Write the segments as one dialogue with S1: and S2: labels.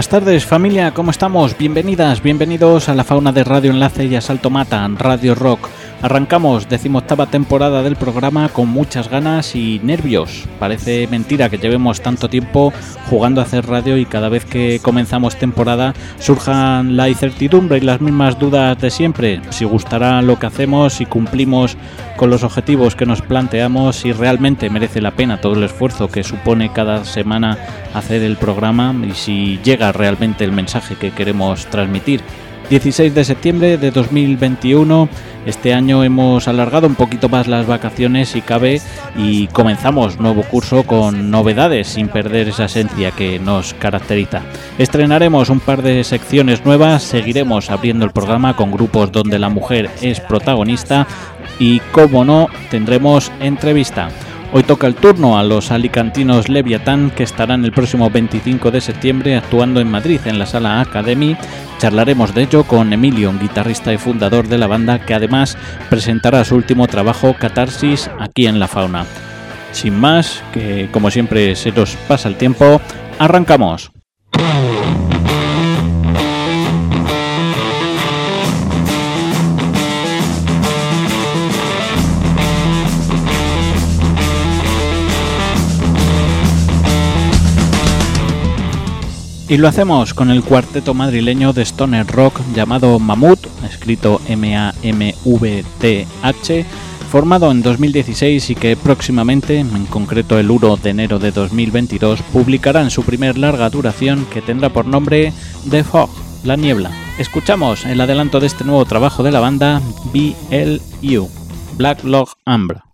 S1: Buenas tardes familia, ¿cómo estamos? Bienvenidas, bienvenidos a la fauna de Radio Enlace y Asalto Mata, Radio Rock. Arrancamos decimoctava temporada del programa con muchas ganas y nervios. Parece mentira que llevemos tanto tiempo jugando a hacer radio y cada vez que comenzamos temporada surjan la incertidumbre y las mismas dudas de siempre. Si gustará lo que hacemos, si cumplimos con los objetivos que nos planteamos, si realmente merece la pena todo el esfuerzo que supone cada semana hacer el programa y si llega realmente el mensaje que queremos transmitir. 16 de septiembre de 2021. Este año hemos alargado un poquito más las vacaciones si cabe y comenzamos nuevo curso con novedades sin perder esa esencia que nos caracteriza. Estrenaremos un par de secciones nuevas, seguiremos abriendo el programa con grupos donde la mujer es protagonista y como no tendremos entrevista. Hoy toca el turno a los alicantinos Leviatán que estarán el próximo 25 de septiembre actuando en Madrid en la sala Academy. Charlaremos de ello con Emilio, guitarrista y fundador de la banda que además presentará su último trabajo Catarsis aquí en La Fauna. Sin más, que como siempre se nos pasa el tiempo, arrancamos. Y lo hacemos con el cuarteto madrileño de stoner rock llamado Mamut, escrito M-A-M-V-T-H, formado en 2016 y que próximamente, en concreto el 1 de enero de 2022, publicarán su primer larga duración que tendrá por nombre The Fog, La Niebla. Escuchamos el adelanto de este nuevo trabajo de la banda BLU, Black Log Amber.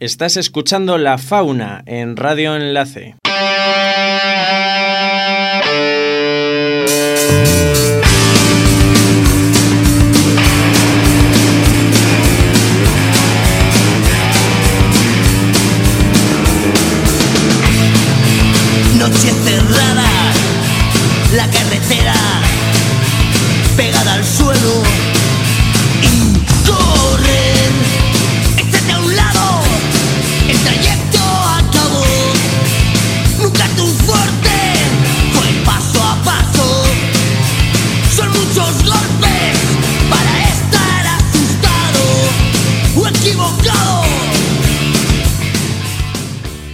S2: Estás escuchando La Fauna en Radio Enlace.
S3: Noche cerrada, la carretera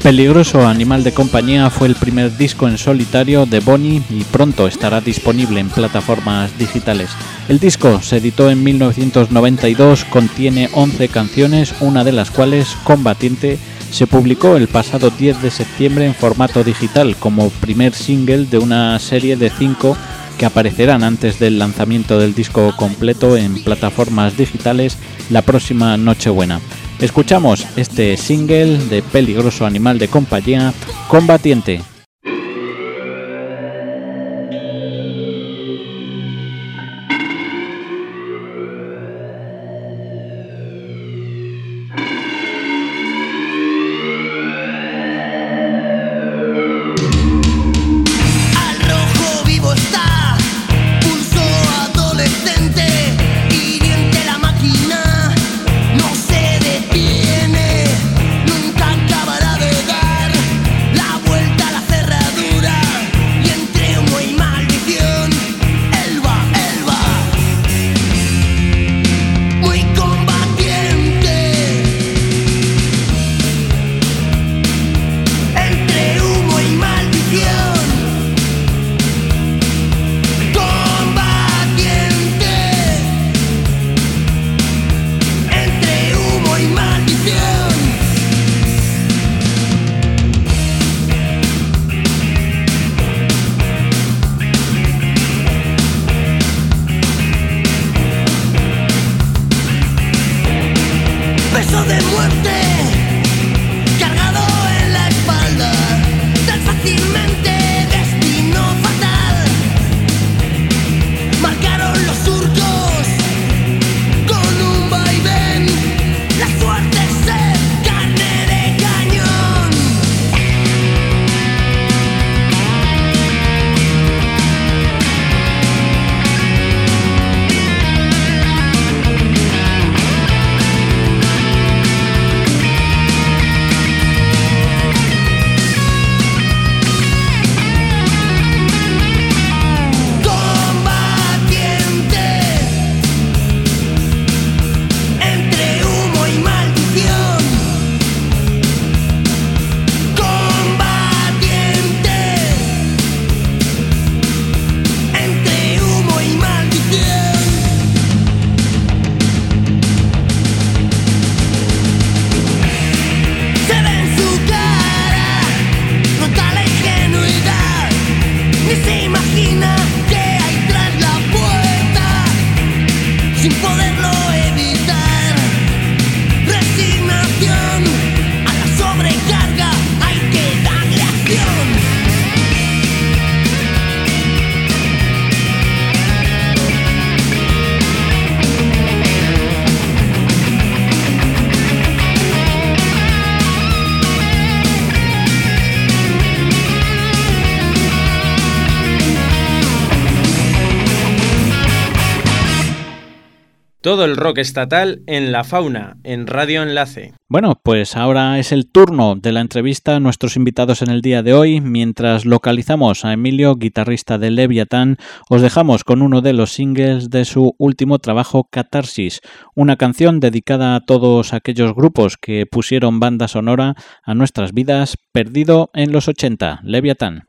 S1: Peligroso Animal de Compañía fue el primer disco en solitario de Bonnie y pronto estará disponible en plataformas digitales. El disco se editó en 1992, contiene 11 canciones, una de las cuales, Combatiente, se publicó el pasado 10 de septiembre en formato digital como primer single de una serie de 5 que aparecerán antes del lanzamiento del disco completo en plataformas digitales la próxima Nochebuena. Escuchamos este single de peligroso animal de compañía, Combatiente.
S2: Todo el rock estatal en la fauna, en Radio Enlace.
S1: Bueno, pues ahora es el turno de la entrevista a nuestros invitados en el día de hoy. Mientras localizamos a Emilio, guitarrista de Leviathan, os dejamos con uno de los singles de su último trabajo, Catarsis, una canción dedicada a todos aquellos grupos que pusieron banda sonora a nuestras vidas, perdido en los 80, Leviathan.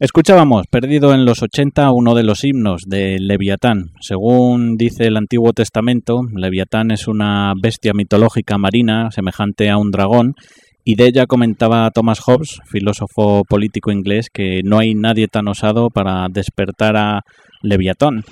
S1: Escuchábamos, perdido en los 80, uno de los himnos de Leviatán. Según dice el Antiguo Testamento, Leviatán es una bestia mitológica marina semejante a un dragón y de ella comentaba Thomas Hobbes, filósofo político inglés, que no hay nadie tan osado para despertar a Leviatán.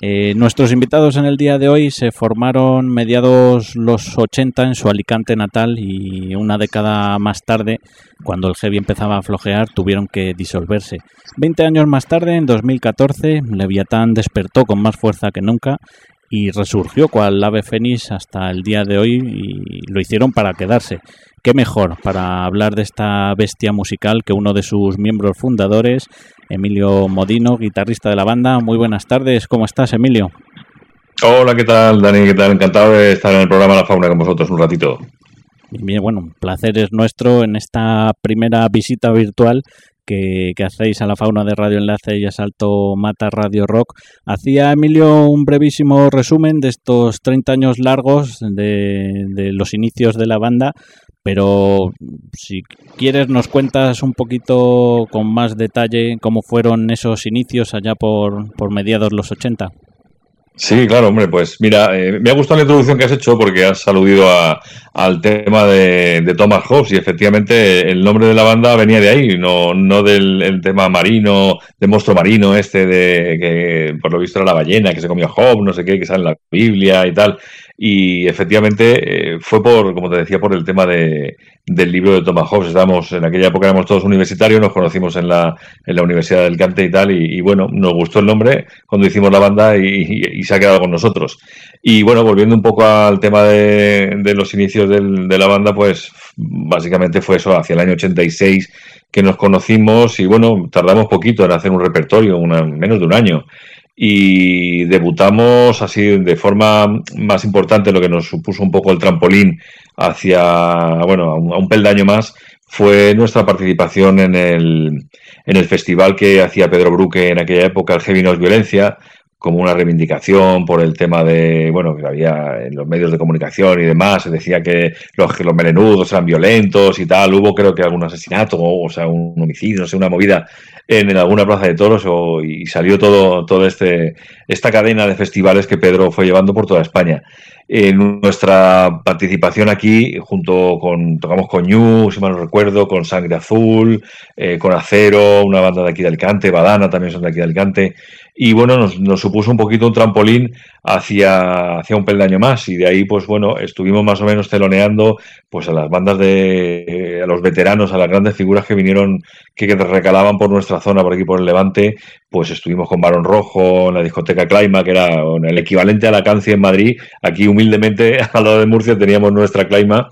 S1: Eh, nuestros invitados en el día de hoy se formaron mediados los 80 en su Alicante natal y una década más tarde, cuando el heavy empezaba a flojear, tuvieron que disolverse. Veinte años más tarde, en 2014, Leviatán despertó con más fuerza que nunca y resurgió cual ave fénix hasta el día de hoy y lo hicieron para quedarse. ¿Qué mejor para hablar de esta bestia musical que uno de sus miembros fundadores, Emilio Modino, guitarrista de la banda? Muy buenas tardes, ¿cómo estás, Emilio?
S4: Hola, ¿qué tal, Dani? ¿Qué tal? Encantado de estar en el programa La Fauna con vosotros un ratito.
S1: Bien, bueno, un placer es nuestro en esta primera visita virtual que, hacéis a la fauna de Radio Enlace y Asalto Mata Radio Rock. Hacía Emilio un brevísimo resumen de estos 30 años largos de, de los inicios de la banda, pero si quieres nos cuentas un poquito con más detalle cómo fueron esos inicios allá por, por mediados los 80.
S4: Sí, claro, hombre, pues mira, eh, me ha gustado la introducción que has hecho porque has aludido al tema de, Thomas Hobbes y efectivamente el nombre de la banda venía de ahí, no, no del tema marino, de monstruo marino este de que por lo visto era la ballena que se comió Hobbes, no sé qué, que sale en la Biblia y tal. Y efectivamente eh, fue por, como te decía, por el tema de, del libro de Thomas Hobbes. Estábamos, en aquella época éramos todos universitarios, nos conocimos en la, en la Universidad del Cante y tal, y, bueno, nos gustó el nombre cuando hicimos la banda y, se ha quedado con nosotros. Y bueno, volviendo un poco al tema de, de los inicios del, de la banda, pues básicamente fue eso, hacia el año 86 que nos conocimos y bueno, tardamos poquito en hacer un repertorio, una, menos de un año y debutamos así de forma más importante, lo que nos supuso un poco el trampolín hacia, bueno, a un, peldaño más, fue nuestra participación en el, en el festival que hacía Pedro Bruque en aquella época, el Heavy Noise Violencia, como una reivindicación por el tema de, bueno, que había en los medios de comunicación y demás, se decía que los, los melenudos eran violentos y tal, hubo creo que algún asesinato, o sea, un homicidio, no sé, una movida en, alguna plaza de toros y salió todo, todo este, esta cadena de festivales que Pedro fue llevando por toda España. En nuestra participación aquí, junto con, tocamos con Ñu, si mal no recuerdo, con Sangre Azul, eh, con Acero, una banda de aquí de Alicante, Badana también son de aquí de Alicante, y bueno, nos, supuso un poquito un trampolín hacia, hacia un peldaño más. Y de ahí pues bueno, estuvimos más o menos teloneando pues a las bandas de, a los veteranos, a las grandes figuras que vinieron, que, que recalaban por nuestra zona, por aquí por el Levante, pues estuvimos con Barón Rojo, en la discoteca Clima, que era el equivalente a la Cancia en Madrid, aquí humildemente al lado de Murcia teníamos nuestra Clima.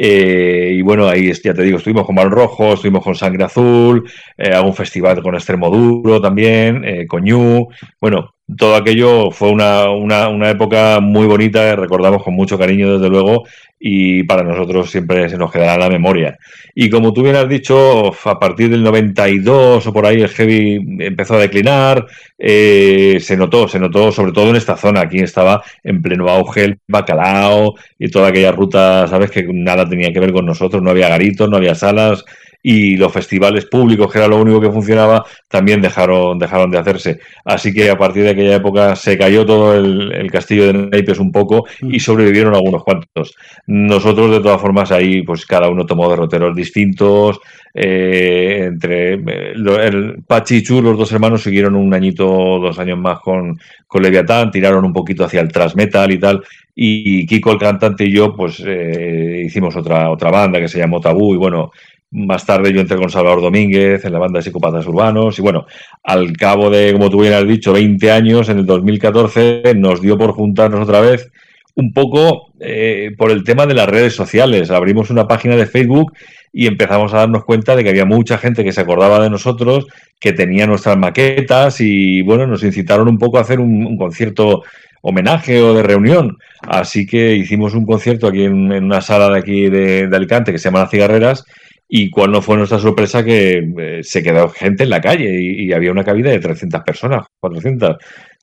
S4: Eh, y bueno, ahí ya te digo, estuvimos con Mal Rojo, estuvimos con Sangre Azul, eh, algún festival con Extremo Duro también, eh, con Ñu. Bueno, todo aquello fue una, una, una, época muy bonita, recordamos con mucho cariño desde luego y para nosotros siempre se nos quedará en la memoria. Y como tú bien has dicho, a partir del 92 o por ahí el heavy empezó a declinar, eh, se notó, se notó sobre todo en esta zona, aquí estaba en pleno auge el bacalao y toda aquella ruta, sabes que nada tenía que ver con nosotros, no había garitos, no había salas, y los festivales públicos, que era lo único que funcionaba, también dejaron, dejaron de hacerse. Así que a partir de aquella época se cayó todo el, castillo de Naipes un poco y mm. sobrevivieron algunos cuantos. Nosotros, de todas formas, ahí pues cada uno tomó derroteros distintos. Eh, entre eh, el Pachi y Chu, los dos hermanos, siguieron un añito, dos años más con, con Leviatán, tiraron un poquito hacia el thrash metal y tal. Y Kiko, el cantante, y yo, pues eh, hicimos otra, otra banda que se llamó Tabú. Y bueno, más tarde yo entré con Salvador Domínguez en la banda de psicópatas urbanos y bueno, al cabo de, como tú hubieras dicho, 20 años, en el 2014 nos dio por juntarnos otra vez un poco eh, por el tema de las redes sociales. Abrimos una página de Facebook y empezamos a darnos cuenta de que había mucha gente que se acordaba de nosotros, que tenía nuestras maquetas y bueno, nos incitaron un poco a hacer un, concierto homenaje o de reunión. Así que hicimos un concierto aquí en, una sala de aquí de, Alicante que se llama Las Cigarreras y cuál no fue nuestra sorpresa que eh, se quedó gente en la calle y, había una cabida de 300 personas, 400.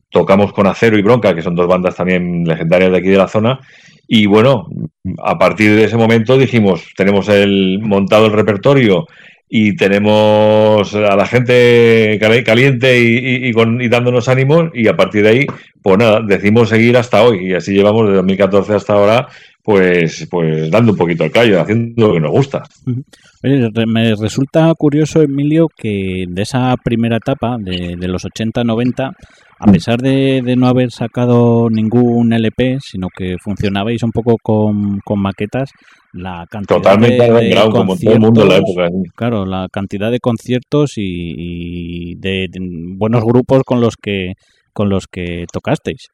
S4: Tocamos con Acero y Bronca, que son dos bandas también legendarias de aquí de la zona. Y bueno, a partir de ese momento dijimos, tenemos el montado el repertorio y tenemos a la gente caliente y, con, y, dándonos ánimos y a partir de ahí, pues nada, decimos seguir hasta hoy y así llevamos de 2014 hasta ahora pues, pues dando un poquito al callo, haciendo lo que nos gusta.
S1: me resulta curioso, Emilio, que de esa primera etapa, de, de los 80-90, a pesar de, de, no haber sacado ningún LP, sino que funcionabais un poco con, con maquetas, la cantidad
S4: Totalmente
S1: de,
S4: como todo el mundo en la época.
S1: Claro, la cantidad de conciertos y, y de, de, buenos grupos con los que con los que tocasteis.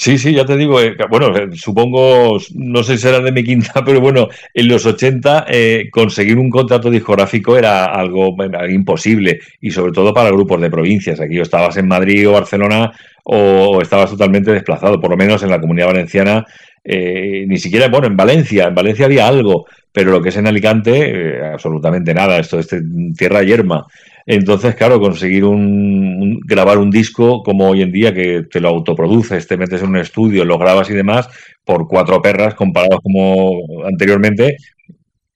S4: Sí, sí, ya te digo, eh, bueno, eh, supongo, no sé si será de mi quinta, pero bueno, en los 80 eh, conseguir un contrato discográfico era algo imposible y sobre todo para grupos de provincias. Aquí o estabas en Madrid o Barcelona o estabas totalmente desplazado, por lo menos en la comunidad valenciana, eh, ni siquiera, bueno, en Valencia, en Valencia había algo, pero lo que es en Alicante, eh, absolutamente nada, esto es tierra yerma. Entonces, claro, conseguir un, grabar un disco como hoy en día que te lo autoproduces, te metes en un estudio, lo grabas y demás, por cuatro perras comparados como anteriormente,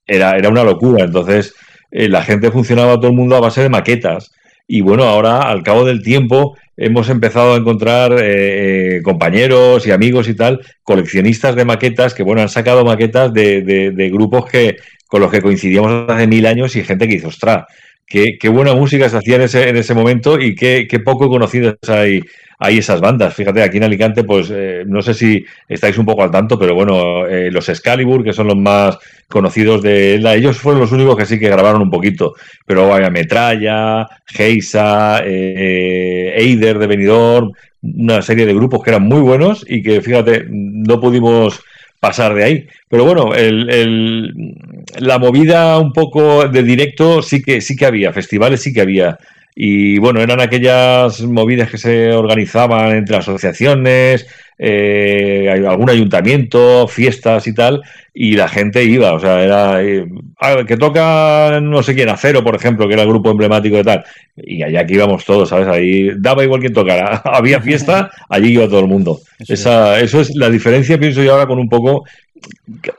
S4: era, era una locura. Entonces, eh, la gente funcionaba todo el mundo a base de maquetas. Y bueno, ahora, al cabo del tiempo, hemos empezado a encontrar eh, eh, compañeros y amigos y tal, coleccionistas de maquetas que, bueno, han sacado maquetas de, de, de grupos que con los que coincidíamos hace mil años y gente que dice, ostras, qué, qué, buena música se hacía en ese, en ese momento y qué, qué poco conocidas hay, hay esas bandas. Fíjate, aquí en Alicante, pues eh, no sé si estáis un poco al tanto, pero bueno, eh, los Excalibur, que son los más conocidos de ellos fueron los únicos que sí que grabaron un poquito, pero vaya Metralla, Geisa, eh, Eider de Benidorm, una serie de grupos que eran muy buenos y que, fíjate, no pudimos pasar de ahí. Pero bueno, el, el, la movida un poco de directo sí que sí que había, festivales sí que había. Y bueno, eran aquellas movidas que se organizaban entre asociaciones, eh, algún ayuntamiento, fiestas y tal, y la gente iba, o sea, era eh, que toca no sé quién, Acero, por ejemplo, que era el grupo emblemático de tal, y allá que íbamos todos, ¿sabes? Ahí daba igual quien tocara, había fiesta, allí iba todo el mundo. Esa, eso es la diferencia, pienso yo ahora con un poco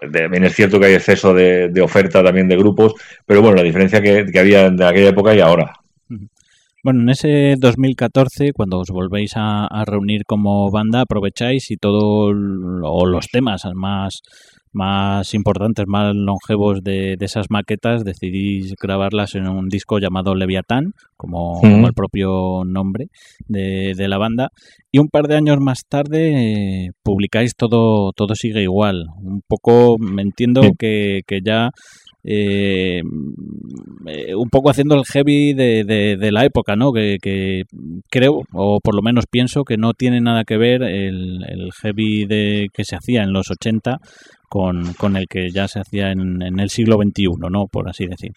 S4: también es cierto que hay exceso de, de, oferta también de grupos, pero bueno, la diferencia que, que había de aquella época y ahora.
S1: Bueno, en ese 2014, cuando os volvéis a, a reunir como banda, aprovecháis y todo o los temas más más importantes, más longevos de, de, esas maquetas, decidís grabarlas en un disco llamado Leviatán, como, como el propio nombre de, de, la banda. Y un par de años más tarde eh, publicáis todo, todo sigue igual. Un poco, me entiendo sí. que, que ya eh, un poco haciendo el heavy de, de, de la época, ¿no? Que, que, creo, o por lo menos pienso, que no tiene nada que ver el, el heavy de, que se hacía en los 80 con, con el que ya se hacía en, en, el siglo XXI, ¿no? Por así decir.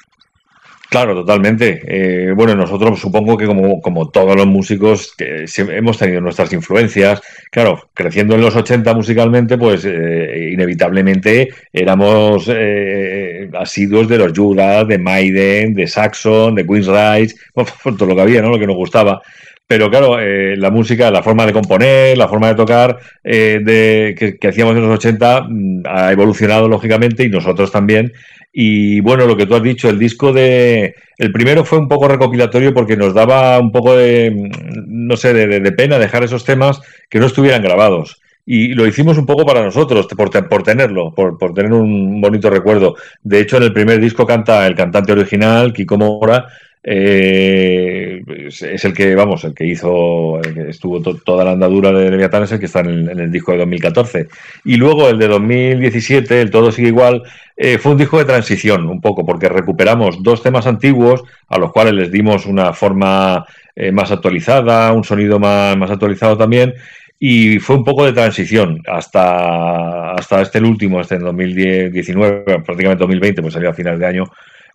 S4: Claro, totalmente. Eh, bueno, nosotros supongo que como, como todos los músicos que hemos tenido nuestras influencias, claro, creciendo en los 80 musicalmente, pues eh, inevitablemente éramos eh, asiduos de los Judas, de Maiden, de Saxon, de Queen's Rise, bueno, todo lo que había, ¿no? Lo que nos gustaba. Pero claro, eh, la música, la forma de componer, la forma de tocar eh, de, que, hacíamos en los 80 mm, ha evolucionado lógicamente y nosotros también. Y bueno, lo que tú has dicho, el disco de... El primero fue un poco recopilatorio porque nos daba un poco de, mm, no sé, de, de pena dejar esos temas que no estuvieran grabados y lo hicimos un poco para nosotros, por, por tenerlo, por, por, tener un bonito recuerdo. De hecho, en el primer disco canta el cantante original, Kiko Mora, eh, es el que, vamos, el que hizo, estuvo to, toda la andadura de Leviatán, es el que está en el, en el, disco de 2014. Y luego el de 2017, el Todo sigue igual, eh, fue un disco de transición, un poco, porque recuperamos dos temas antiguos a los cuales les dimos una forma eh, más actualizada, un sonido más, más actualizado también, y fue un poco de transición hasta, hasta este el último, este en 2019, prácticamente 2020, pues salió a final de año,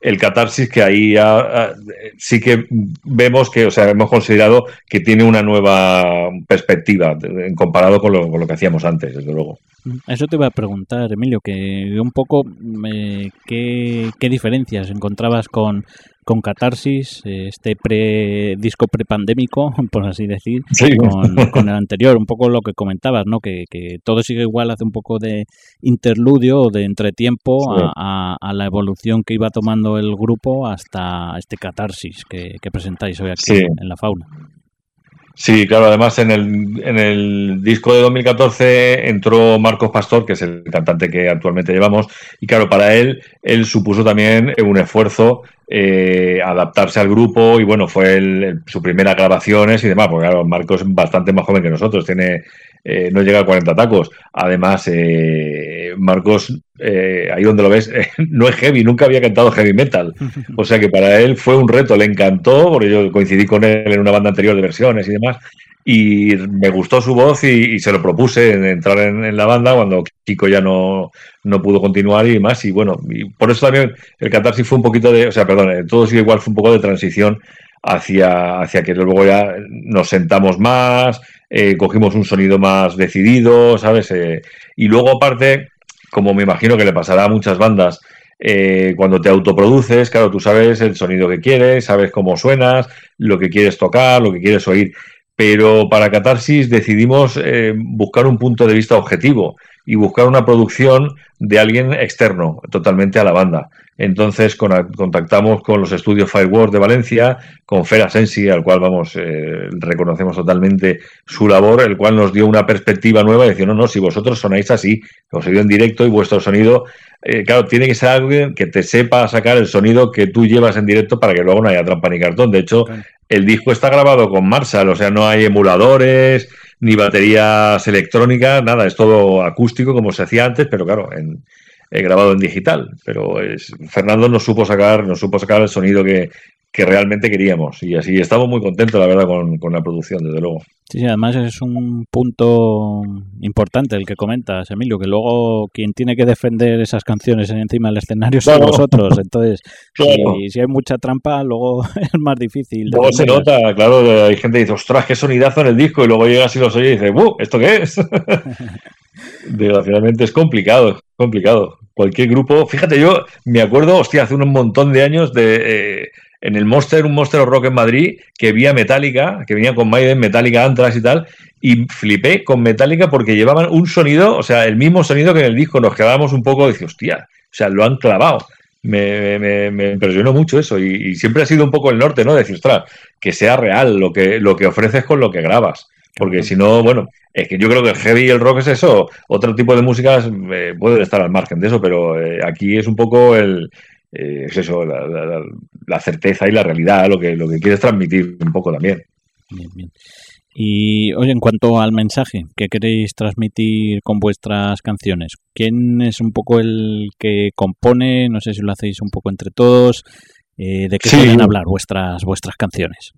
S4: el catarsis que ahí ya, sí que vemos que, o sea, hemos considerado que tiene una nueva perspectiva comparado con lo, con lo que hacíamos antes, desde luego.
S1: Eso te iba a preguntar, Emilio, que un poco eh, ¿qué, qué diferencias encontrabas con con Catarsis, este pre disco prepandémico, por así decir, con, el anterior, un poco lo que comentabas, ¿no? Que, todo sigue igual, hace un poco de interludio o de entretiempo a, la evolución que iba tomando el grupo hasta este Catarsis que, presentáis hoy aquí en la fauna.
S4: Sí, claro, además en el, en el disco de 2014 entró Marcos Pastor, que es el cantante que actualmente llevamos, y claro, para él, él supuso también un esfuerzo eh, adaptarse al grupo y bueno, fue el, su primera grabaciones y demás, porque claro, Marcos es bastante más joven que nosotros, tiene eh, no llega a 40 tacos. Además, eh, Marcos, eh, ahí donde lo ves, no es heavy, nunca había cantado heavy metal. O sea que para él fue un reto, le encantó, porque yo coincidí con él en una banda anterior de versiones y demás. Y me gustó su voz y, se lo propuse en entrar en, la banda cuando Kiko ya no, no pudo continuar y más. Y bueno, y por eso también el catarsis fue un poquito de, o sea, perdón, todo sigue igual, fue un poco de transición hacia, hacia que luego ya nos sentamos más, eh, cogimos un sonido más decidido, ¿sabes? Eh, y luego aparte, como me imagino que le pasará a muchas bandas, eh, cuando te autoproduces, claro, tú sabes el sonido que quieres, sabes cómo suenas, lo que quieres tocar, lo que quieres oír. Pero para Catarsis decidimos buscar un punto de vista objetivo y buscar una producción de alguien externo totalmente a la banda. Entonces contactamos con los estudios Fireworks de Valencia, con Fer Asensi, al cual vamos, eh, reconocemos totalmente su labor, el cual nos dio una perspectiva nueva y no, no, si vosotros sonáis así, os oído en directo y vuestro sonido, eh, claro, tiene que ser alguien que te sepa sacar el sonido que tú llevas en directo para que luego no haya trampa ni cartón. De hecho, el disco está grabado con Marshall, o sea, no hay emuladores, ni baterías electrónicas, nada, es todo acústico como se hacía antes, pero claro, en, he grabado en digital. Pero es, Fernando nos supo sacar, nos supo sacar el sonido que, que realmente queríamos. Y así estamos muy contentos, la verdad, con, con, la producción, desde luego.
S1: Sí, sí, además es un punto importante el que comentas, Emilio, que luego quien tiene que defender esas canciones encima del escenario son vosotros. Entonces, si, si, hay mucha trampa, luego es más difícil.
S4: Luego se nota, claro, hay gente que dice, ostras, qué sonidazo en el disco, y luego llegas y los oyes y dices, ¡buh! ¿Esto qué es? Desgraciadamente es complicado, complicado. Cualquier grupo, fíjate, yo me acuerdo, hostia, hace un montón de años de eh, en el Monster, un Monster of Rock en Madrid, que vi a Metallica, que venía con Maiden, Metallica, Anthrax y tal, y flipé con Metallica porque llevaban un sonido, o sea, el mismo sonido que en el disco, nos quedábamos un poco, dije, hostia, o sea, lo han clavado. Me, me, impresionó mucho eso y, siempre ha sido un poco el norte, ¿no? decir, ostras, que sea real lo que, lo que ofreces con lo que grabas. Porque si no, bueno, es que yo creo que el heavy y el rock es eso. Otro tipo de músicas eh, pueden estar al margen de eso, pero eh, aquí es un poco el. Eh, es eso, la, certeza y la realidad, lo que, lo que quieres transmitir un poco también. Bien,
S1: bien. Y oye, en cuanto al mensaje que queréis transmitir con vuestras canciones, ¿quién es un poco el que compone? No sé si lo hacéis un poco entre todos. ¿De qué suelen hablar vuestras, vuestras canciones?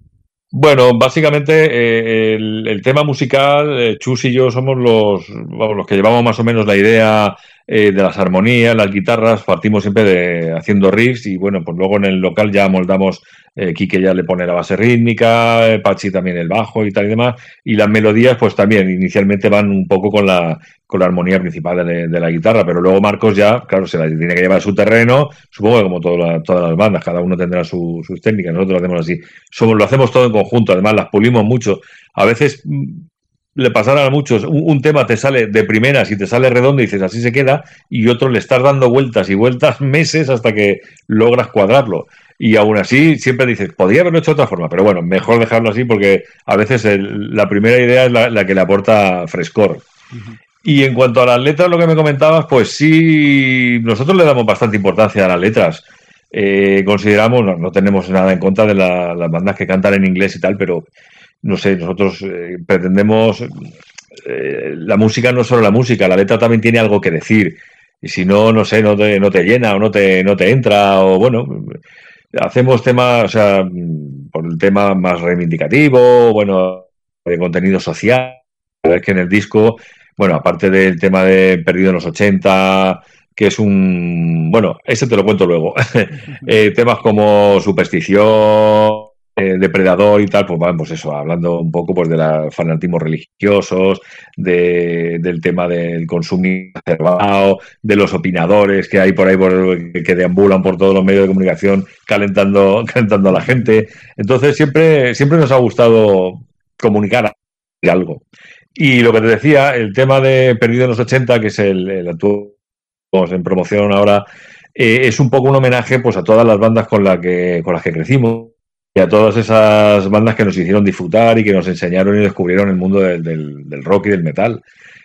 S4: Bueno, básicamente eh, el, tema musical, eh, Chus y yo somos los, los que llevamos más o menos la idea eh, de las armonías, las guitarras, partimos siempre de haciendo riffs y bueno, pues luego en el local ya moldamos, eh, Quique ya le pone la base rítmica, eh, Pachi también el bajo y tal y demás, y las melodías pues también inicialmente van un poco con la, con la armonía principal de, la guitarra, pero luego Marcos ya, claro, se la tiene que llevar a su terreno, supongo que como todas las bandas, cada uno tendrá sus técnicas, nosotros lo hacemos así, Somos, lo hacemos todo en conjunto, además las pulimos mucho, a veces le pasará a muchos, un, tema te sale de primeras y te sale redondo y dices así se queda, y otro le estás dando vueltas y vueltas meses hasta que logras cuadrarlo. Y aún así siempre dices, podría haberlo hecho de otra forma, pero bueno, mejor dejarlo así porque a veces la primera idea es la, que le aporta frescor. Y en cuanto a las letras, lo que me comentabas, pues sí, nosotros le damos bastante importancia a las letras. Eh, consideramos, no, tenemos nada en contra de las bandas que cantan en inglés y tal, pero no sé, nosotros eh, pretendemos, eh, la música no es solo la música, la letra también tiene algo que decir. Y si no, no sé, no te, no te llena o no te, no te entra, o bueno, hacemos temas, o sea, por el tema más reivindicativo, bueno, de contenido social. Es que en el disco, bueno, aparte del tema de Perdido en los 80, que es un. Bueno, ese te lo cuento luego. Eh, temas como superstición, eh, depredador y tal, pues vamos, eso, hablando un poco pues de los fanatismos religiosos, de, del tema del consumo exacerbado, de los opinadores que hay por ahí por, que deambulan por todos los medios de comunicación calentando, calentando a la gente. Entonces siempre, siempre nos ha gustado comunicar algo. Y lo que te decía, el tema de Perdido en los 80, que es el, el actual en promoción ahora, eh, es un poco un homenaje pues a todas las bandas con, la que, con las que crecimos y a todas esas bandas que nos hicieron disfrutar y que nos enseñaron y descubrieron el mundo del, del, rock y del metal.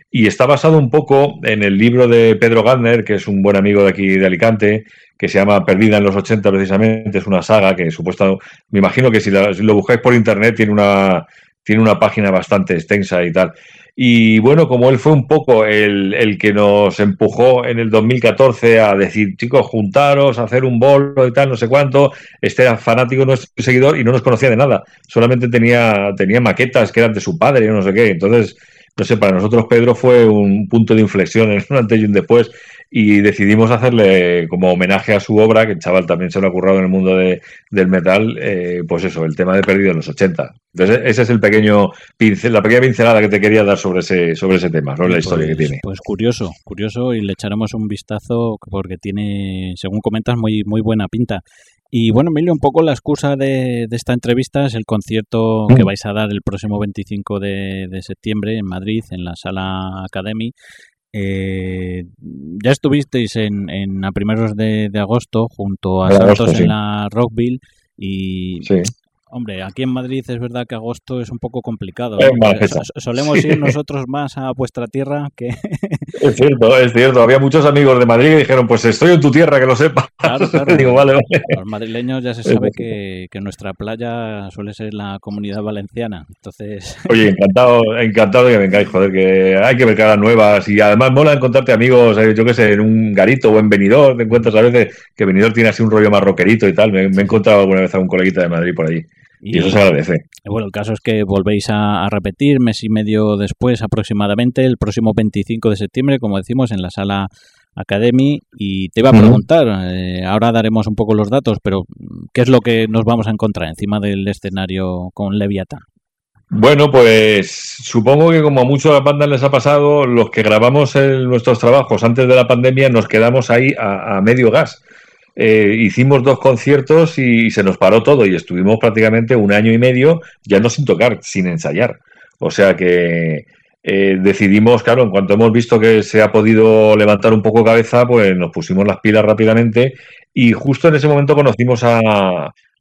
S4: Y está basado un poco en el libro de Pedro Gardner, que es un buen amigo de aquí de Alicante, que se llama Perdida en los 80 precisamente, es una saga que supuestamente, me imagino que si, la, lo buscáis por internet tiene una, tiene una página bastante extensa y tal. Y bueno, como él fue un poco el, el, que nos empujó en el 2014 a decir, chicos, juntaros, hacer un bolo y tal, no sé cuánto, este era fanático nuestro seguidor y no nos conocía de nada, solamente tenía, tenía maquetas que eran de su padre y no sé qué. Entonces, no sé, para nosotros Pedro fue un punto de inflexión en un antes y un después y decidimos hacerle como homenaje a su obra, que el chaval también se lo ha currado en el mundo de, del metal, eh, pues eso, el tema de Perdido en los 80. Entonces, ese es el pequeño pincel, la pequeña pincelada que te quería dar sobre ese, sobre ese tema, sobre la historia
S1: pues,
S4: que tiene.
S1: Pues curioso, curioso, y le echaremos un vistazo porque tiene, según comentas, muy, muy buena pinta. Y bueno, Emilio, un poco la excusa de, de esta entrevista es el concierto que vais a dar el próximo 25 de, de septiembre en Madrid, en la Sala Academy. Eh, ya estuvisteis en, en a primeros de, de agosto junto a
S4: De
S1: Santos
S4: agosto, sí.
S1: en la Rockville y
S4: Sí.
S1: Hombre, aquí en Madrid es verdad que agosto es un poco complicado. Solemos ir nosotros más a vuestra tierra que
S4: Es cierto, es cierto. Había muchos amigos de Madrid que dijeron, pues estoy en tu tierra, que lo sepa.
S1: Claro, claro.
S4: Digo, vale, vale.
S1: los madrileños ya se sabe que, que nuestra playa suele ser la comunidad valenciana. Entonces,
S4: Oye, encantado, encantado de que vengáis, joder, que hay que ver caras nuevas y además mola encontrarte amigos, eh, yo qué sé, en un garito o en Benidorm, te encuentras a veces que Benidorm tiene así un rollo más rockerito y tal. Me, me he encontrado alguna vez a un coleguita de Madrid por allí y, eso se agradece.
S1: Bueno, el caso es que volvéis a, a repetir mes y medio después aproximadamente, el próximo 25 de septiembre, como decimos, en la sala Academy. Y te iba a preguntar, eh, ahora daremos un poco los datos, pero ¿qué es lo que nos vamos a encontrar encima del escenario con Leviathan?
S4: Bueno, pues supongo que como a muchas bandas les ha pasado, los que grabamos el- nuestros trabajos antes de la pandemia nos quedamos ahí a, a medio gas. Eh, hicimos dos conciertos y se nos paró todo y estuvimos prácticamente un año y medio ya no sin tocar, sin ensayar. O sea que eh, decidimos, claro, en cuanto hemos visto que se ha podido levantar un poco cabeza, pues nos pusimos las pilas rápidamente y justo en ese momento conocimos a,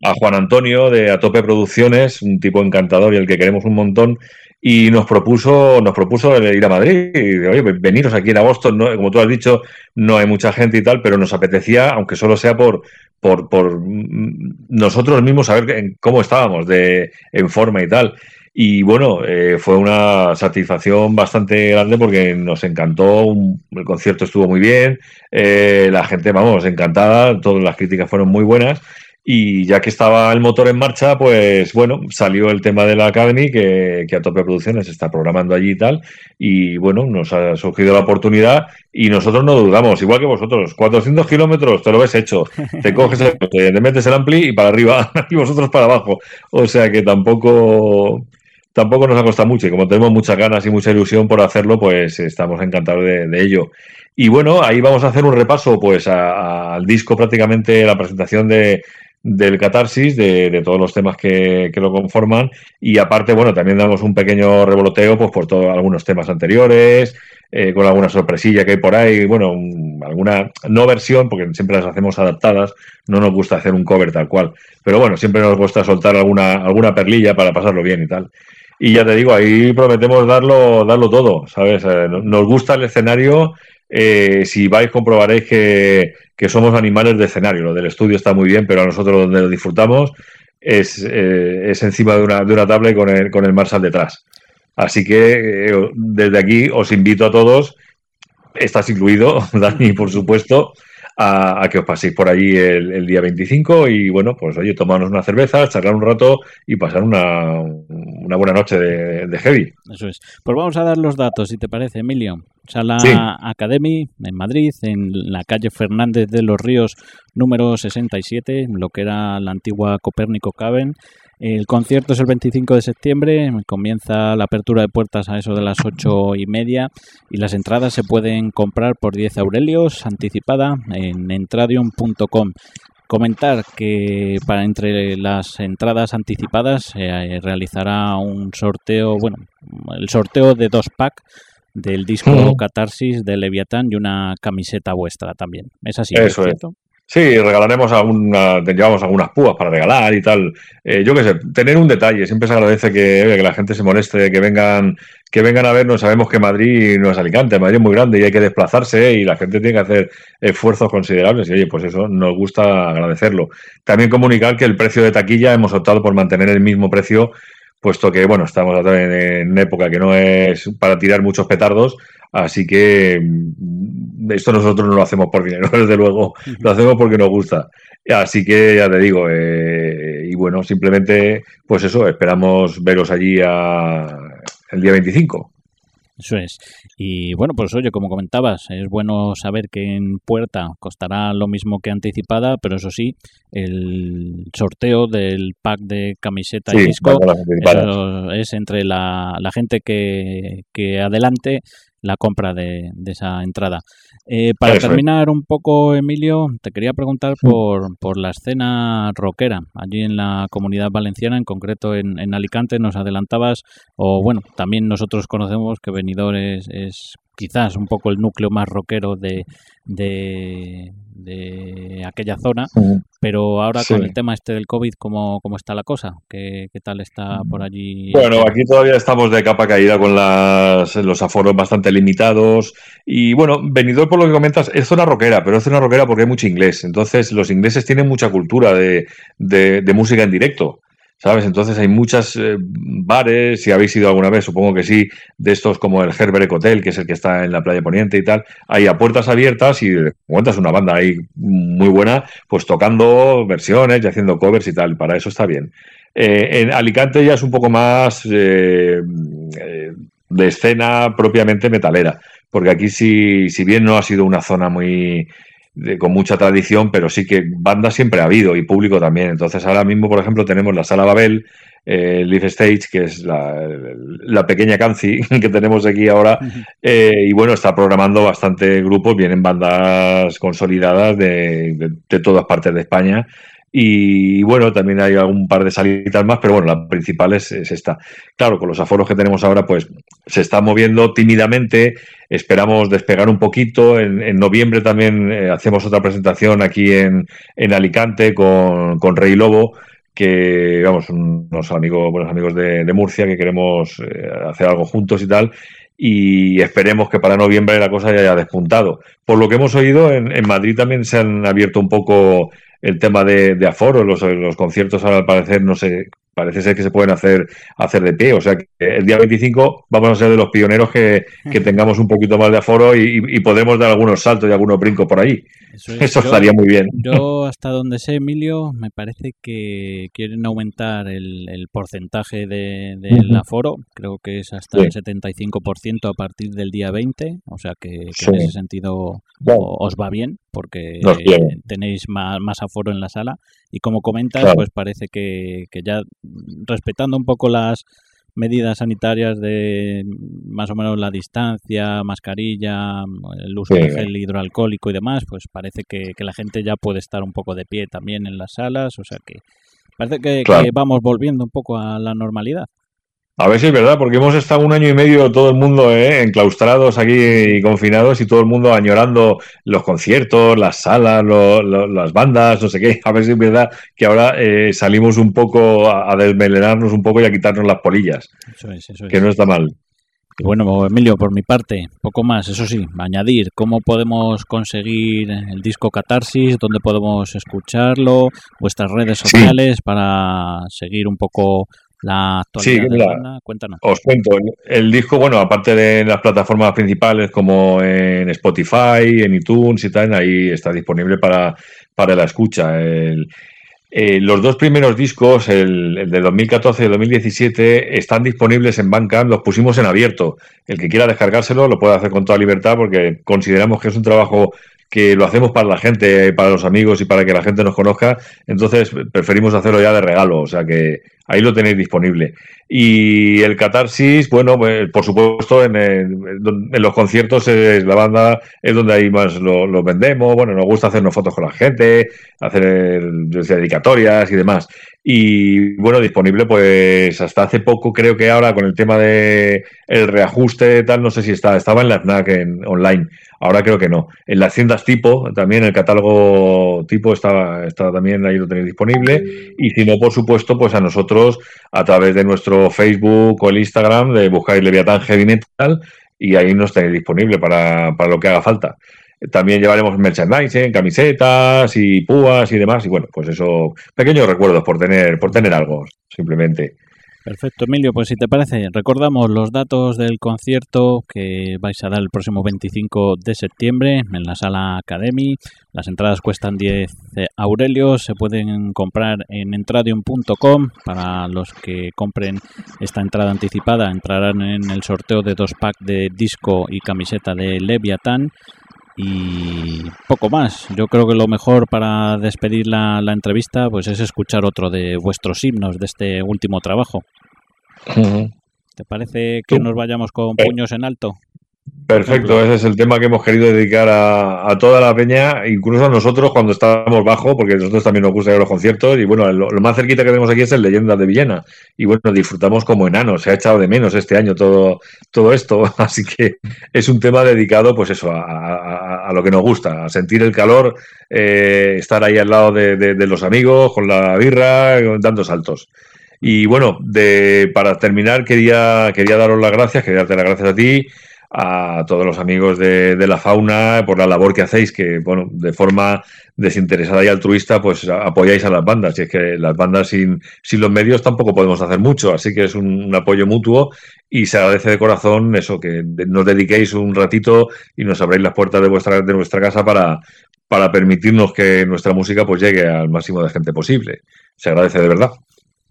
S4: a Juan Antonio de Atope Producciones, un tipo encantador y el que queremos un montón, y nos propuso, nos propuso ir a Madrid. Y, oye, veniros aquí en agosto, no, como tú has dicho, no hay mucha gente y tal, pero nos apetecía, aunque solo sea por, por, por nosotros mismos saber en cómo estábamos de, en forma y tal. Y bueno, eh, fue una satisfacción bastante grande porque nos encantó, el concierto estuvo muy bien, eh, la gente, vamos, encantada, todas las críticas fueron muy buenas. Y ya que estaba el motor en marcha, pues bueno, salió el tema de la Academy que, que a Tope Producciones está programando allí y tal. Y bueno, nos ha surgido la oportunidad y nosotros no dudamos, igual que vosotros. 400 kilómetros, te lo ves hecho. Te coges el coche, te metes el ampli y para arriba y vosotros para abajo. O sea que tampoco, tampoco nos ha costado mucho. Y como tenemos muchas ganas y mucha ilusión por hacerlo, pues estamos encantados de, de ello. Y bueno, ahí vamos a hacer un repaso pues a- a- al disco prácticamente, la presentación de, del catarsis, de, de todos los temas que, que lo conforman. Y aparte, bueno, también damos un pequeño revoloteo pues por todos algunos temas anteriores, eh, con alguna sorpresilla que hay por ahí, bueno, un- alguna no versión, porque siempre las hacemos adaptadas, no nos gusta hacer un cover tal cual. Pero bueno, siempre nos gusta soltar alguna, alguna perlilla para pasarlo bien y tal. Y ya te digo, ahí prometemos darlo, darlo todo, ¿sabes? Eh, no- nos gusta el escenario. Eh, si vais, comprobaréis que, que somos animales de escenario. Lo del estudio está muy bien, pero a nosotros donde lo disfrutamos es, eh, es encima de una, de una tabla y con el, con el Marshall detrás. Así que eh, desde aquí os invito a todos, estás incluido, Dani, por supuesto, a, a que os paséis por allí el, el día 25 y bueno, pues oye, tomarnos una cerveza, charlar un rato y pasar una, una buena noche de, de heavy.
S1: Eso es. Pues vamos a dar los datos, si te parece, Emilio. Sala
S4: Sí.
S1: Academy en Madrid, en la calle Fernández de los Ríos, número 67, lo que era la antigua Copérnico Caben. El concierto es el 25 de septiembre, comienza la apertura de puertas a eso de las ocho y media y las entradas se pueden comprar por 10 aurelios anticipada en entradium.com. Comentar que para entre las entradas anticipadas se eh, realizará un sorteo, bueno, el sorteo de dos packs del disco
S4: Mm.
S1: Catarsis de Leviatán y una camiseta vuestra también. Es así,
S4: Eso es.
S1: ¿cierto?
S4: Sí, regalaremos alguna, llevamos algunas púas para regalar y tal. Eh, yo qué sé, tener un detalle. Siempre se agradece que la gente se moleste, que vengan, que vengan a vernos. Sabemos que Madrid no es Alicante, Madrid es muy grande y hay que desplazarse y la gente tiene que hacer esfuerzos considerables. Y oye, pues eso nos gusta agradecerlo. También comunicar que el precio de taquilla hemos optado por mantener el mismo precio, puesto que, bueno, estamos en, en época que no es para tirar muchos petardos. Así que mm, esto nosotros no lo hacemos por dinero, desde luego, lo hacemos porque nos gusta. Así que ya te digo, eh, y bueno, simplemente, pues eso, esperamos veros allí a, el día 25.
S1: Eso es. Y bueno, pues oye, como comentabas, es bueno saber que en puerta costará lo mismo que anticipada, pero eso sí, el sorteo del pack de camiseta y disco eso es entre la, la gente que, que adelante la compra de, de esa entrada. Eh, para
S4: Eso es.
S1: terminar un poco, Emilio, te quería preguntar por, por la escena rockera. Allí en la comunidad valenciana, en concreto en, en Alicante, nos adelantabas, o bueno, también nosotros conocemos que Benidorm es, es quizás un poco el núcleo más rockero de, de, de aquella zona, pero ahora con el tema este del COVID, ¿cómo, cómo está la cosa? ¿Qué, qué tal está por allí?
S4: Bueno, aquí todavía estamos de capa caída con las, los aforos bastante limitados. Y bueno, Benidorm, por lo que comentas, es zona rockera, pero es zona rockera porque hay mucho inglés. Entonces, los ingleses tienen mucha cultura de- de música en directo. ¿Sabes? Entonces hay muchas eh, bares, si habéis ido alguna vez, supongo que sí, de estos como el Herberg Hotel, que es el que está en la playa Poniente y tal, hay a puertas abiertas y cuentas una banda ahí muy buena, pues tocando versiones y haciendo covers y tal, para eso está bien. Eh, en Alicante ya es un poco más eh, de escena propiamente metalera, porque aquí sí, si bien no ha sido una zona muy de- con mucha tradición, pero sí que banda siempre ha habido y público también. Entonces ahora mismo, por ejemplo, tenemos la Sala Babel, eh, Live Stage, que es la, la pequeña canci que tenemos aquí ahora, eh, y bueno, está programando bastante grupos, vienen bandas consolidadas de, de- de todas partes de España. Y bueno, también hay algún par de salidas más, pero bueno, la principal es, es esta. Claro, con los aforos que tenemos ahora, pues se está moviendo tímidamente. Esperamos despegar un poquito. En, noviembre también eh, hacemos otra presentación aquí en, en Alicante con, con Rey Lobo, que vamos, unos amigos, buenos amigos de, Murcia, que queremos eh, hacer algo juntos y tal. Y esperemos que para noviembre la cosa ya haya despuntado. Por lo que hemos oído, en Madrid también se han abierto un poco el tema de, de aforo. Los, los conciertos ahora al parecer no sé, parece ser que se pueden hacer, hacer de pie. O sea que el día 25 vamos a ser de los pioneros que, que tengamos un poquito más de aforo y, y- podemos dar algunos saltos y algunos brincos por ahí.
S1: Eso es.
S4: Eso
S1: Yo-
S4: estaría muy bien.
S1: Yo, hasta donde sé, Emilio, me parece que quieren aumentar el, el porcentaje de, del
S4: Ujú.
S1: aforo. Creo que es hasta
S4: Sí.
S1: el 75% a partir del día 20. O sea que, que
S4: Sí.
S1: en ese sentido
S4: Bueno.
S1: os va bien porque eh, tenéis más, más aforo en la sala. Y como comentas,
S4: Claro.
S1: pues parece que, que ya respetando un poco las medidas sanitarias de más o menos la distancia, mascarilla, el uso
S4: Sí.
S1: de gel hidroalcohólico y demás, pues parece que, que la gente ya puede estar un poco de pie también en las salas, o sea que parece que,
S4: Claro.
S1: que vamos volviendo un poco a la normalidad.
S4: A ver si es verdad, porque hemos estado un año y medio todo el mundo ¿eh? enclaustrados aquí y confinados y todo el mundo añorando los conciertos, las salas, lo- lo- las bandas, no sé qué. A ver si es verdad que ahora eh, salimos un poco a, a desmelenarnos un poco y a quitarnos las polillas,
S1: Eso es, eso es.
S4: que no está mal.
S1: Y bueno, Emilio, por mi parte, poco más, eso sí, añadir cómo podemos conseguir el disco Catarsis, dónde podemos escucharlo, vuestras redes
S4: Sí.
S1: sociales para seguir un poco la actualidad
S4: Sí,
S1: de. Cuéntanos.
S4: Os cuento, el, el disco, bueno, aparte de las plataformas principales como en Spotify, en iTunes y tal, ahí está disponible para, para la escucha. El- eh, los dos primeros discos, el, el de 2014 y el 2017, están disponibles en Bandcamp, los pusimos en abierto. El que quiera descargárselo lo puede hacer con toda libertad porque consideramos que es un trabajo que lo hacemos para la gente, para los amigos y para que la gente nos conozca. Entonces preferimos hacerlo ya de regalo. O sea que ahí lo tenéis disponible. Y el catarsis, bueno, pues, por supuesto, en, en, los conciertos es, la banda es donde ahí más lo, vendemos. Bueno, nos gusta hacernos fotos con la gente, hacer dedicatorias y demás. Y bueno, disponible pues hasta hace poco, creo que ahora con el tema de el reajuste tal, no sé si está, estaba en la FNAC en, online. Ahora creo que no. En las tiendas tipo, también el catálogo tipo está, está también ahí lo tenéis disponible. Y si no, por supuesto, pues a nosotros a través de nuestro Facebook o el Instagram de buscáis Leviatán Heavy Metal y ahí nos tenéis disponible para, para lo que haga falta. También llevaremos merchandising, camisetas y púas y demás. Y bueno, pues eso, pequeños recuerdos por tener, por tener algo, simplemente.
S1: Perfecto, Emilio. Pues si te parece, recordamos los datos del concierto que vais a dar el próximo 25 de septiembre en la sala Academy. Las entradas cuestan 10 aurelios, se pueden comprar en entradium.com. Para los que compren esta entrada anticipada, entrarán en el sorteo de dos packs de disco y camiseta de Leviathan y poco más. Yo creo que lo mejor para despedir la, entrevista pues es escuchar otro de vuestros himnos de este último trabajo. ¿Te parece que nos vayamos con eh. puños en alto?
S4: Perfecto, ese es el tema que hemos querido dedicar a, toda la peña, incluso a nosotros cuando estamos bajo, porque a nosotros también nos gusta ir a los conciertos y bueno, lo, más cerquita que tenemos aquí es el Leyenda de Villena y bueno, disfrutamos como enanos, se ha echado de menos este año todo, todo esto, así que es un tema dedicado pues eso, a, lo que nos gusta, a sentir el calor, eh, estar ahí al lado de, de, los amigos, con la birra, dando saltos. Y bueno, de, para terminar quería, quería daros las gracias, quería darte las gracias a ti, a todos los amigos de, la fauna por la labor que hacéis, que bueno, de forma desinteresada y altruista, pues apoyáis a las bandas. Y es que las bandas sin, sin los medios tampoco podemos hacer mucho, así que es un, apoyo mutuo y se agradece de corazón eso, que nos dediquéis un ratito y nos abréis las puertas de vuestra, de nuestra casa para, para permitirnos que nuestra música pues llegue al máximo de gente posible. Se agradece de verdad.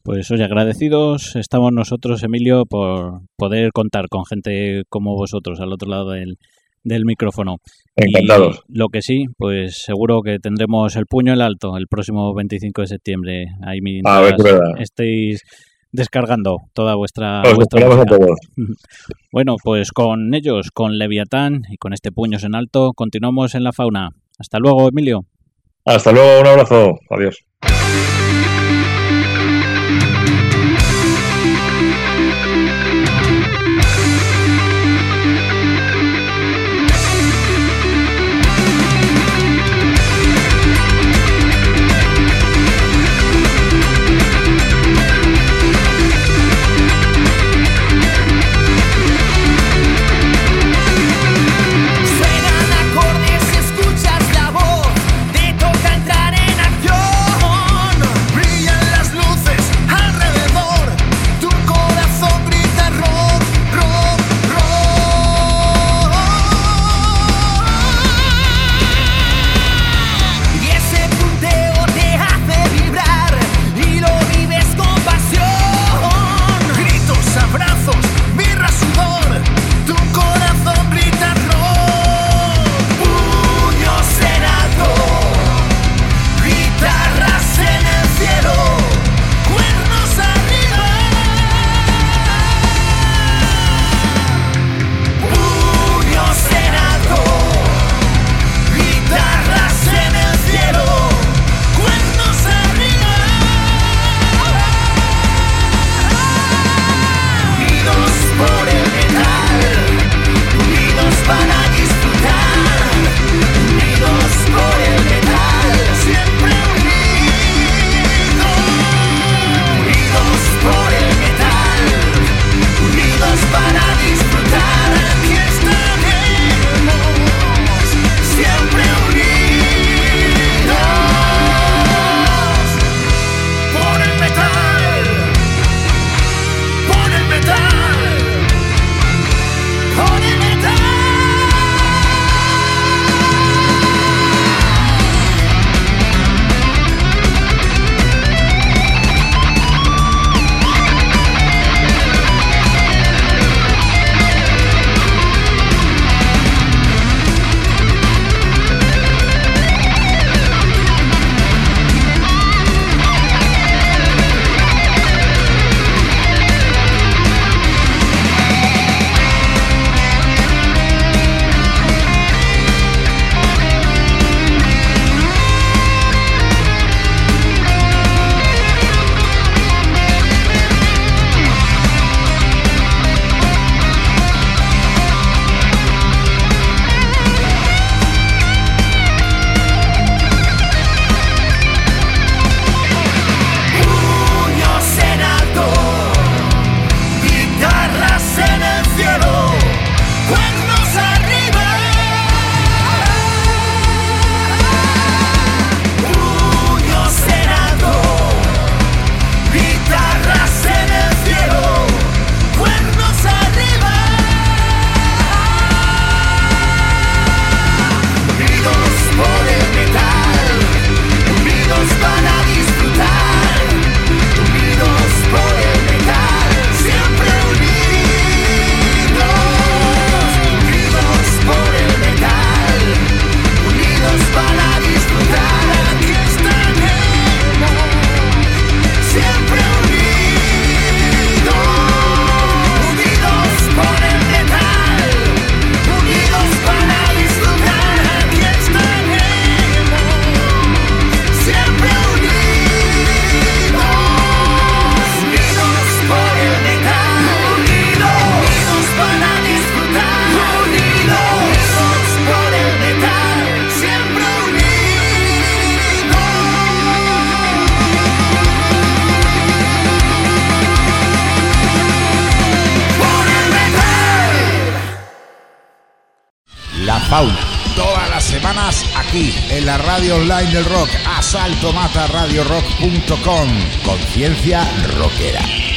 S1: Pues hoy agradecidos estamos nosotros, Emilio, por poder contar con gente como vosotros al otro lado del, del micrófono.
S4: Encantados.
S1: lo que sí, pues seguro que tendremos el puño en alto el próximo 25 de septiembre. Ahí mientras estéis descargando toda vuestra, vuestra Bueno, pues con ellos, con Leviatán y con este puños en alto, continuamos en la fauna. Hasta luego, Emilio.
S4: Hasta luego, un abrazo. Adiós.
S5: Radio online del rock, asaltomataradiorock.com, conciencia rockera.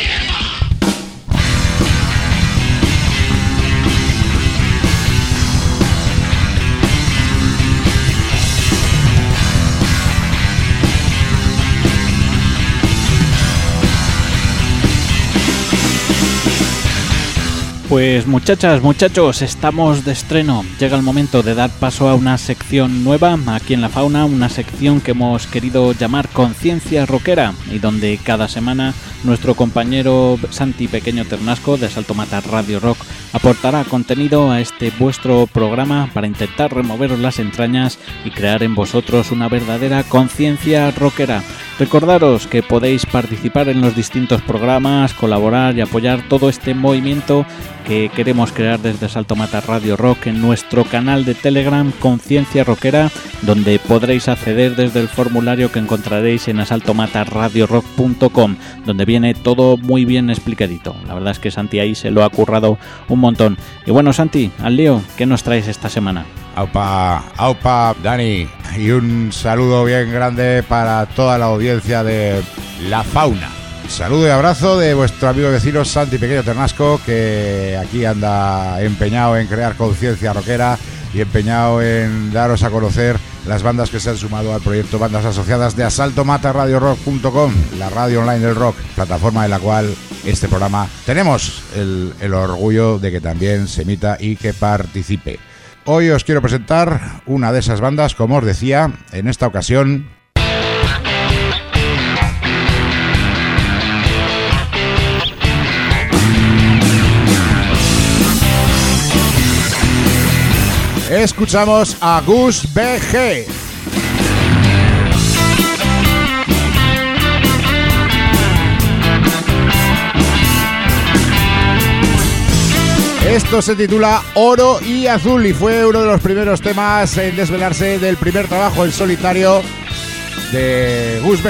S1: Pues muchachas, muchachos, estamos de estreno. Llega el momento de dar paso a una sección nueva aquí en la fauna, una sección que hemos querido llamar Conciencia Rockera y donde cada semana nuestro compañero Santi Pequeño Ternasco de Salto Mata Radio Rock aportará contenido a este vuestro programa para intentar removeros las entrañas y crear en vosotros una verdadera conciencia rockera. Recordaros que podéis participar en los distintos programas, colaborar y apoyar todo este movimiento que queremos crear desde Salto Mata Radio Rock en nuestro canal de Telegram Conciencia Rockera, donde podréis acceder desde el formulario que encontraréis en asaltomataradiorock.com, donde viene todo muy bien explicadito. La verdad es que Santi ahí se lo ha currado un montón. Y bueno, Santi, al lío, ¿qué nos traes esta semana?
S5: Aupa, aupa, Dani. Y un saludo bien grande para toda la audiencia de La Fauna. Saludo y abrazo de vuestro amigo vecino Santi Pequeño Ternasco, que aquí anda empeñado en crear conciencia rockera y empeñado en daros a conocer las bandas que se han sumado al proyecto Bandas Asociadas de Asalto Mata Radiorock.com, la radio online del rock, plataforma en la cual este programa tenemos el, el orgullo de que también se emita y que participe. Hoy os quiero presentar una de esas bandas, como os decía, en esta ocasión escuchamos a Gus BG. Esto se titula Oro y Azul y fue uno de los primeros temas en desvelarse del primer trabajo en solitario de Gus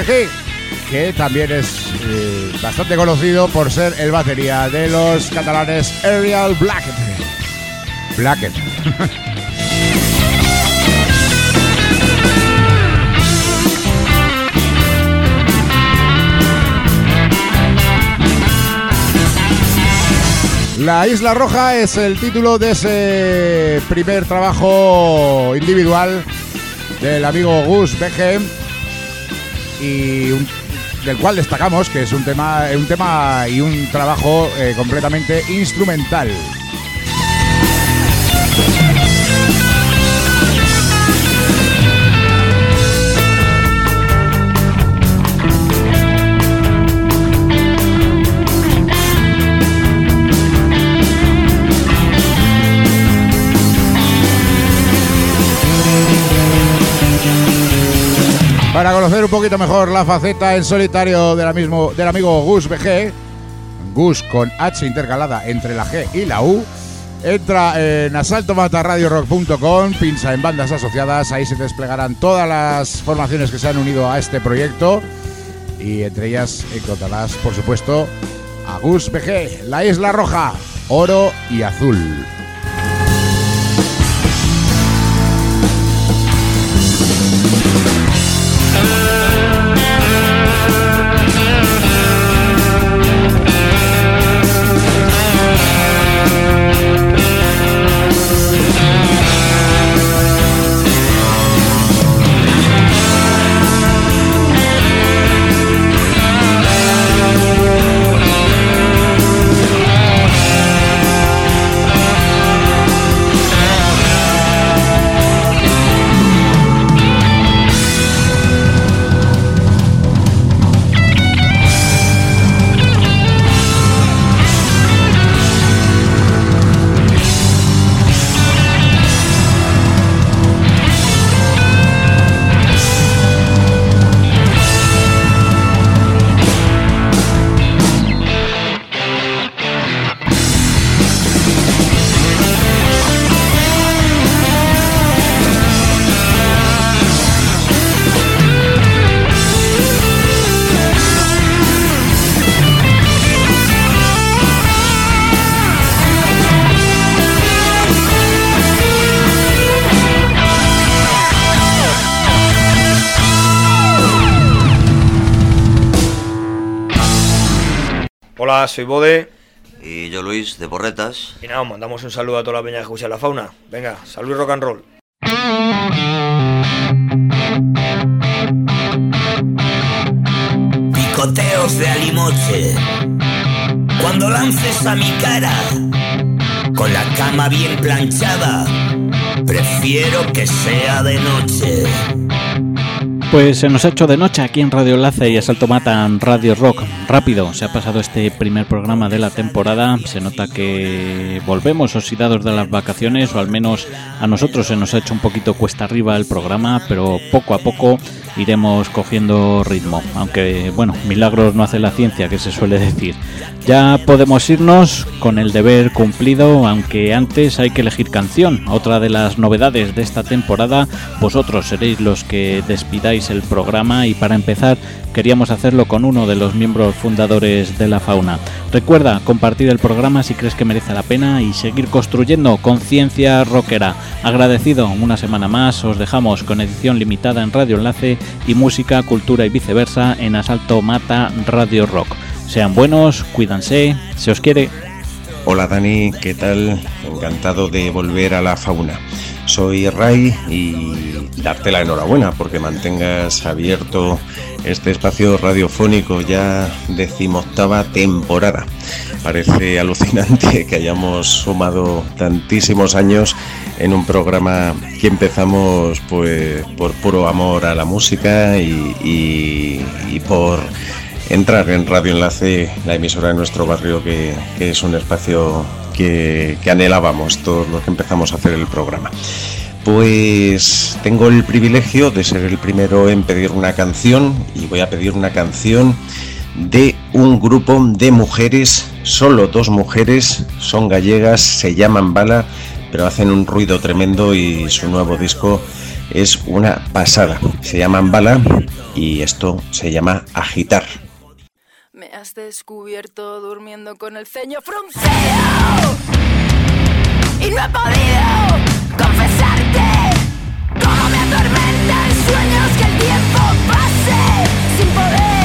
S5: que también es eh, bastante conocido por ser el batería de los catalanes Ariel Blackett. Blackett. La Isla Roja es el título de ese primer trabajo individual del amigo Gus BG y del cual destacamos que es un tema, un tema y un trabajo eh, completamente instrumental. Conocer un poquito mejor la faceta en solitario del, mismo, del amigo Gus BG, Gus con H intercalada entre la G y la U, entra en asaltomataradiorock.com, pincha en bandas asociadas, ahí se desplegarán todas las formaciones que se han unido a este proyecto. Y entre ellas encontrarás, por supuesto, a Gus BG, La Isla Roja, Oro y Azul.
S6: Hola, soy Bode.
S7: Y yo Luis, de Borretas.
S6: Y nada, mandamos un saludo a toda la peña que escucha la fauna. Venga, salud y rock and roll.
S3: Picoteos de alimoche. Cuando lances a mi cara, con la cama bien planchada, prefiero que sea de noche.
S1: Pues se nos ha hecho de noche aquí en Radio Enlace y Asalto Matan Radio Rock. Rápido, se ha pasado este primer programa de la temporada. Se nota que volvemos oxidados de las vacaciones, o al menos a nosotros se nos ha hecho un poquito cuesta arriba el programa, pero poco a poco iremos cogiendo ritmo. Aunque, bueno, milagros no hace la ciencia, que se suele decir. Ya podemos irnos con el deber cumplido, aunque antes hay que elegir canción. Otra de las novedades de esta temporada, vosotros seréis los que despidáis el programa y para empezar queríamos hacerlo con uno de los miembros fundadores de la fauna. Recuerda compartir el programa si crees que merece la pena y seguir construyendo conciencia rockera. Agradecido una semana más, os dejamos con edición limitada en Radio Enlace y música, cultura y viceversa en Asalto Mata Radio Rock. Sean buenos, cuídanse, se os quiere.
S8: Hola Dani, ¿qué tal? Encantado de volver a la fauna. Soy Ray y darte la enhorabuena porque mantengas abierto este espacio radiofónico ya decimoctava temporada. Parece alucinante que hayamos sumado tantísimos años en un programa que empezamos pues por puro amor a la música y, por entrar en Radio Enlace, la emisora de nuestro barrio, que es un espacio que, anhelábamos todos los que empezamos a hacer el programa. Pues tengo el privilegio de ser el primero en pedir una canción y voy a pedir una canción de un grupo de mujeres, solo dos mujeres, son gallegas, se llaman Bala, pero hacen un ruido tremendo y su nuevo disco es una pasada. Se llaman Bala y esto se llama Agitar
S9: has descubierto durmiendo con el ceño fruncido. Y no he podido confesarte cómo me atormentan sueños que el tiempo pase sin poder.